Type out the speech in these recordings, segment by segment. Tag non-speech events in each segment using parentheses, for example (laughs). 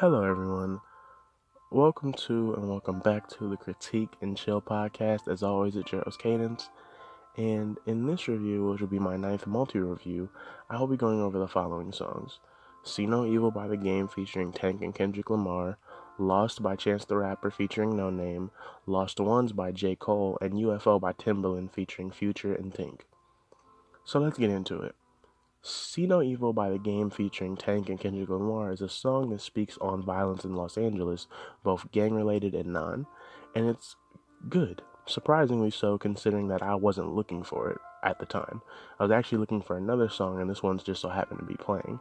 Hello, everyone. Welcome to and welcome back to the Critique and Chill podcast. As always, it's your host Cadence. And in this review, which will be my ninth multi review, I will be going over the following songs See No Evil by the Game featuring Tank and Kendrick Lamar, Lost by Chance the Rapper featuring Noname, Lost Ones by J. Cole, and UFO by Timbaland featuring Future and Tink. So let's get into it. See No Evil by the Game featuring Tank and Kendrick Lamar is a song that speaks on violence in Los Angeles, both gang related and non, and it's good. Surprisingly so, considering that I wasn't looking for it at the time. I was actually looking for another song, and this one's just so happened to be playing.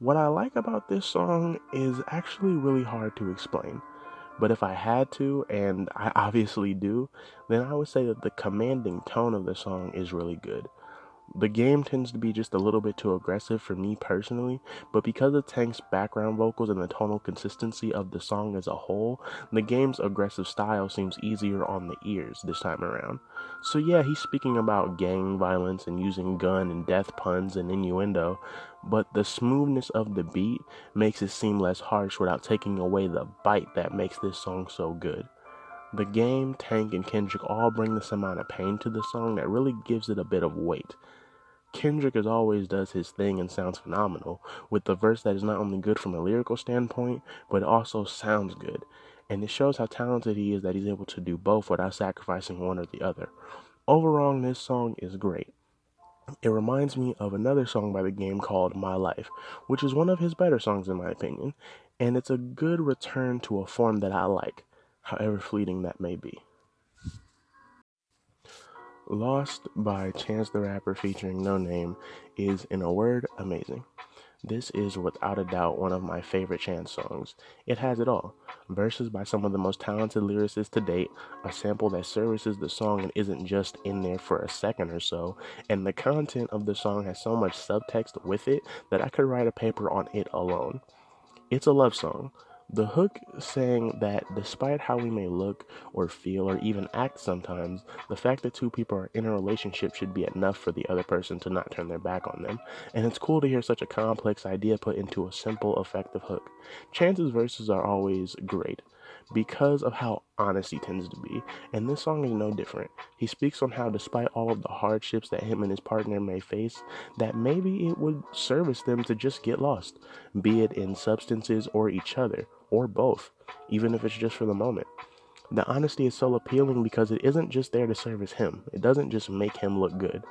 What I like about this song is actually really hard to explain. But if I had to, and I (laughs) obviously do, then I would say that the commanding tone of the song is really good the game tends to be just a little bit too aggressive for me personally, but because of Tank's background vocals and the tonal consistency of the song as a whole, the game's aggressive style seems easier on the ears this time around. So yeah, he's speaking about gang violence and using gun and death puns and innuendo, but the smoothness of the beat makes it seem less harsh without taking away the bite that makes this song so good. The game, Tank, and Kendrick all bring this amount of pain to the song that really gives it a bit of weight. Kendrick as always does his thing and sounds phenomenal, with the verse that is not only good from a lyrical standpoint, but also sounds good. And it shows how talented he is that he's able to do both without sacrificing one or the other. Overall, this song is great. It reminds me of another song by the game called My Life, which is one of his better songs in my opinion, and it's a good return to a form that I like, however fleeting that may be. Lost by Chance the Rapper featuring Noname is, in a word, amazing. This is without a doubt one of my favorite Chance songs. It has it all verses by some of the most talented lyricists to date, a sample that services the song and isn't just in there for a second or so, and the content of the song has so much subtext with it that I could write a paper on it alone. It's a love song the hook saying that despite how we may look or feel or even act sometimes, the fact that two people are in a relationship should be enough for the other person to not turn their back on them. And it's cool to hear such a complex idea put into a simple, effective hook. Chance's verses are always great because of how honest he tends to be, and this song is no different. He speaks on how, despite all of the hardships that him and his partner may face, that maybe it would service them to just get lost, be it in substances or each other, or both, even if it's just for the moment. The honesty is so appealing because it isn't just there to service him, it doesn't just make him look good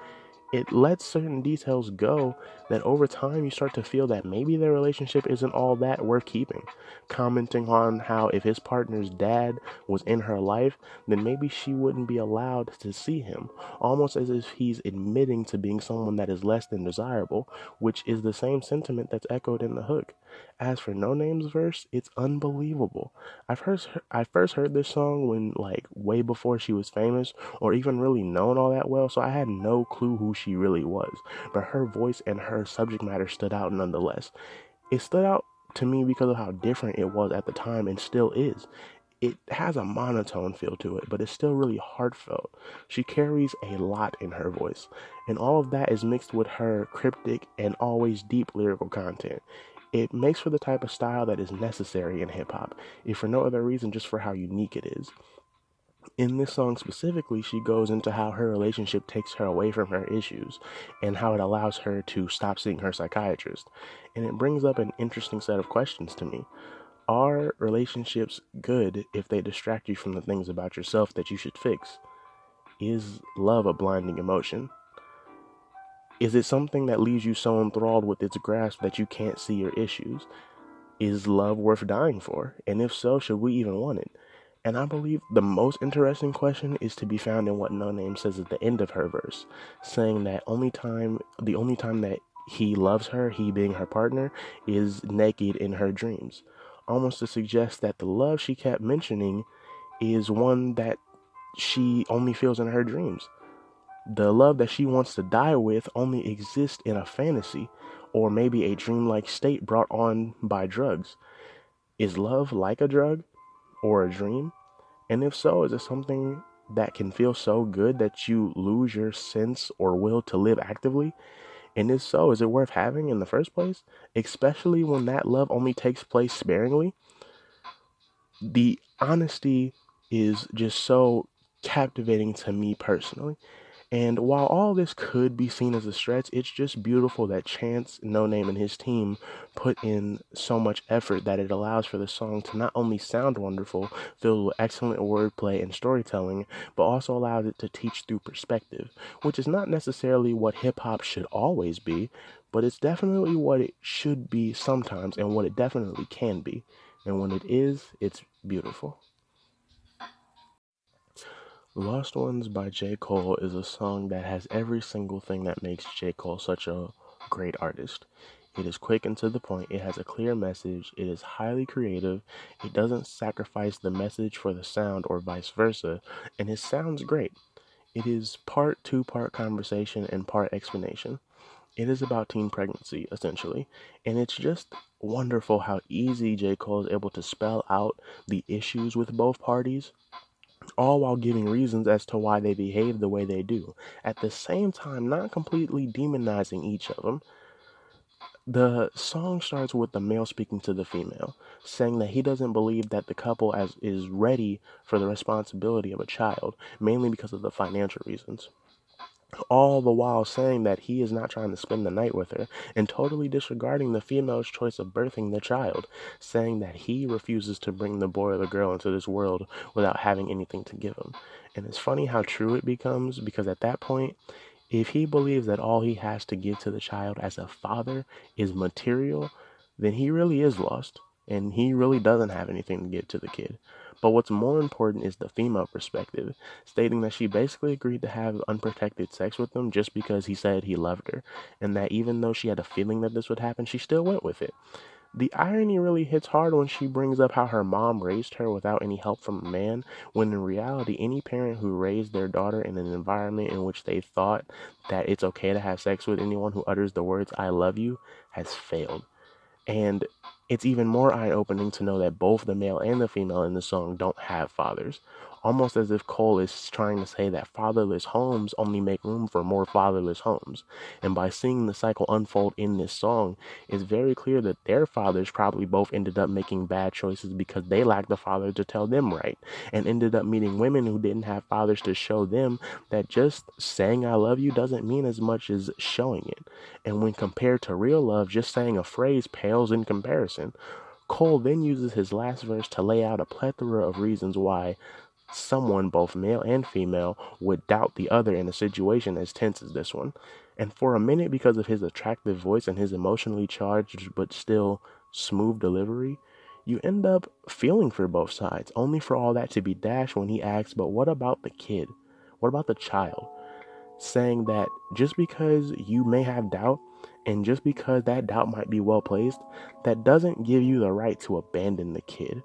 it lets certain details go that over time you start to feel that maybe their relationship isn't all that worth keeping. Commenting on how if his partner's dad was in her life, then maybe she wouldn't be allowed to see him, almost as if he's admitting to being someone that is less than desirable, which is the same sentiment that's echoed in the hook. As for Noname's verse, it's unbelievable. I first I first heard this song when like way before she was famous or even really known all that well, so I had no clue who she really was. But her voice and her subject matter stood out nonetheless. It stood out to me because of how different it was at the time and still is. It has a monotone feel to it, but it's still really heartfelt. She carries a lot in her voice, and all of that is mixed with her cryptic and always deep lyrical content. It makes for the type of style that is necessary in hip hop, if for no other reason, just for how unique it is. In this song specifically, she goes into how her relationship takes her away from her issues and how it allows her to stop seeing her psychiatrist. And it brings up an interesting set of questions to me. Are relationships good if they distract you from the things about yourself that you should fix? Is love a blinding emotion? Is it something that leaves you so enthralled with its grasp that you can't see your issues? Is love worth dying for? And if so, should we even want it? And I believe the most interesting question is to be found in what Noname says at the end of her verse, saying that only time the only time that he loves her, he being her partner, is naked in her dreams. Almost to suggest that the love she kept mentioning is one that she only feels in her dreams. The love that she wants to die with only exists in a fantasy or maybe a dreamlike state brought on by drugs. Is love like a drug or a dream? And if so, is it something that can feel so good that you lose your sense or will to live actively? And if so, is it worth having in the first place? Especially when that love only takes place sparingly? The honesty is just so captivating to me personally. And while all this could be seen as a stretch, it's just beautiful that Chance, Noname, and his team put in so much effort that it allows for the song to not only sound wonderful, filled with excellent wordplay and storytelling, but also allows it to teach through perspective, which is not necessarily what hip hop should always be, but it's definitely what it should be sometimes and what it definitely can be. And when it is, it's beautiful. Lost Ones by J. Cole is a song that has every single thing that makes J. Cole such a great artist. It is quick and to the point, it has a clear message, it is highly creative, it doesn't sacrifice the message for the sound or vice versa, and it sounds great. It is part two part conversation and part explanation. It is about teen pregnancy, essentially, and it's just wonderful how easy J. Cole is able to spell out the issues with both parties all while giving reasons as to why they behave the way they do. At the same time, not completely demonizing each of them. The song starts with the male speaking to the female, saying that he doesn't believe that the couple as is ready for the responsibility of a child, mainly because of the financial reasons all the while saying that he is not trying to spend the night with her and totally disregarding the female's choice of birthing the child, saying that he refuses to bring the boy or the girl into this world without having anything to give him. And it's funny how true it becomes because at that point, if he believes that all he has to give to the child as a father is material, then he really is lost and he really doesn't have anything to give to the kid. But what's more important is the female perspective, stating that she basically agreed to have unprotected sex with him just because he said he loved her, and that even though she had a feeling that this would happen, she still went with it. The irony really hits hard when she brings up how her mom raised her without any help from a man, when in reality, any parent who raised their daughter in an environment in which they thought that it's okay to have sex with anyone who utters the words, I love you, has failed. And it's even more eye opening to know that both the male and the female in the song don't have fathers almost as if Cole is trying to say that fatherless homes only make room for more fatherless homes. And by seeing the cycle unfold in this song, it's very clear that their fathers probably both ended up making bad choices because they lacked a father to tell them right, and ended up meeting women who didn't have fathers to show them that just saying I love you doesn't mean as much as showing it. And when compared to real love, just saying a phrase pales in comparison. Cole then uses his last verse to lay out a plethora of reasons why someone, both male and female, would doubt the other in a situation as tense as this one. And for a minute, because of his attractive voice and his emotionally charged but still smooth delivery, you end up feeling for both sides, only for all that to be dashed when he asks, But what about the kid? What about the child? Saying that just because you may have doubt, and just because that doubt might be well placed, that doesn't give you the right to abandon the kid.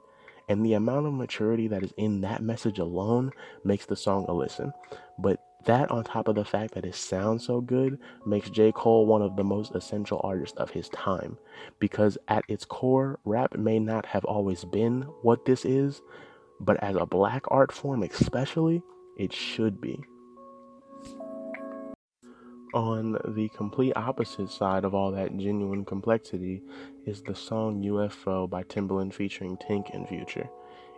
And the amount of maturity that is in that message alone makes the song a listen. But that, on top of the fact that it sounds so good, makes J. Cole one of the most essential artists of his time. Because at its core, rap may not have always been what this is, but as a black art form, especially, it should be. On the complete opposite side of all that genuine complexity is the song UFO by Timbaland featuring Tink and Future.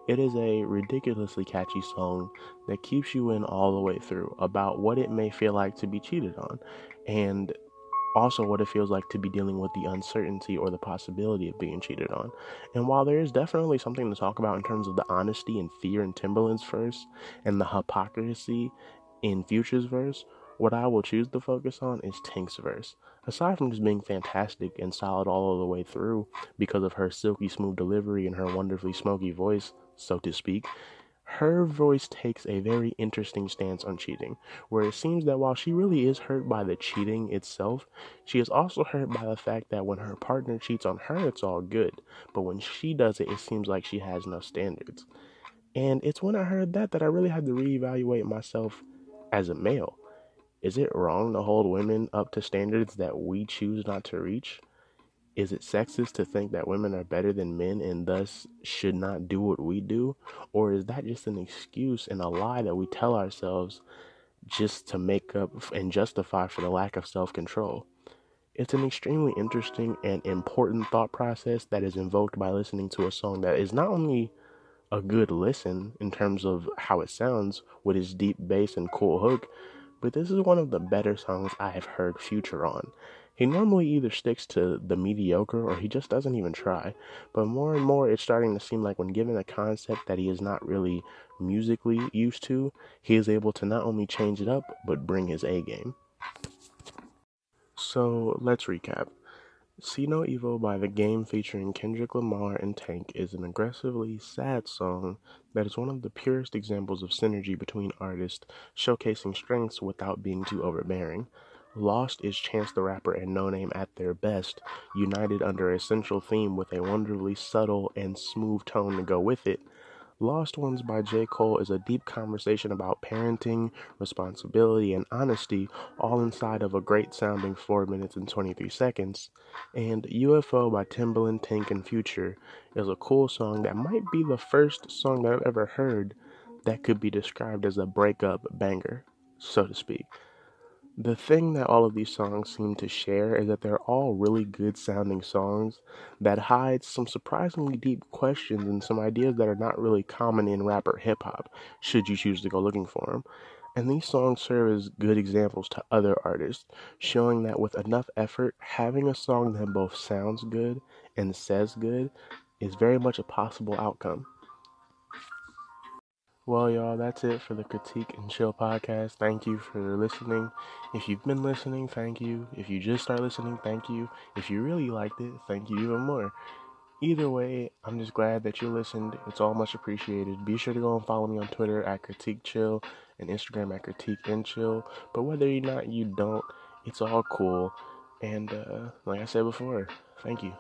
It is a ridiculously catchy song that keeps you in all the way through about what it may feel like to be cheated on and also what it feels like to be dealing with the uncertainty or the possibility of being cheated on. And while there is definitely something to talk about in terms of the honesty and fear in Timbaland's verse and the hypocrisy in Future's verse, what I will choose to focus on is Tink's verse. Aside from just being fantastic and solid all the way through because of her silky smooth delivery and her wonderfully smoky voice, so to speak, her voice takes a very interesting stance on cheating, where it seems that while she really is hurt by the cheating itself, she is also hurt by the fact that when her partner cheats on her, it's all good, but when she does it, it seems like she has no standards. And it's when I heard that that I really had to reevaluate myself as a male. Is it wrong to hold women up to standards that we choose not to reach? Is it sexist to think that women are better than men and thus should not do what we do? Or is that just an excuse and a lie that we tell ourselves just to make up and justify for the lack of self control? It's an extremely interesting and important thought process that is invoked by listening to a song that is not only a good listen in terms of how it sounds with its deep bass and cool hook, but this is one of the better songs I have heard Future on. He normally either sticks to the mediocre or he just doesn't even try. But more and more, it's starting to seem like when given a concept that he is not really musically used to, he is able to not only change it up, but bring his A game. So let's recap. See No Evil by The Game featuring Kendrick Lamar and Tank is an aggressively sad song that is one of the purest examples of synergy between artists, showcasing strengths without being too overbearing. Lost is Chance the Rapper and Noname at their best, united under a central theme with a wonderfully subtle and smooth tone to go with it. Lost Ones by J. Cole is a deep conversation about parenting, responsibility, and honesty, all inside of a great sounding 4 minutes and 23 seconds. And UFO by Timbaland, Tank, and Future is a cool song that might be the first song that I've ever heard that could be described as a breakup banger, so to speak. The thing that all of these songs seem to share is that they're all really good sounding songs that hide some surprisingly deep questions and some ideas that are not really common in rap or hip hop, should you choose to go looking for them. And these songs serve as good examples to other artists, showing that with enough effort, having a song that both sounds good and says good is very much a possible outcome. Well, y'all, that's it for the Critique and Chill podcast. Thank you for listening. If you've been listening, thank you. If you just start listening, thank you. If you really liked it, thank you even more. Either way, I'm just glad that you listened. It's all much appreciated. Be sure to go and follow me on Twitter at Critique Chill and Instagram at Critique and Chill. But whether or not you don't, it's all cool. And uh, like I said before, thank you.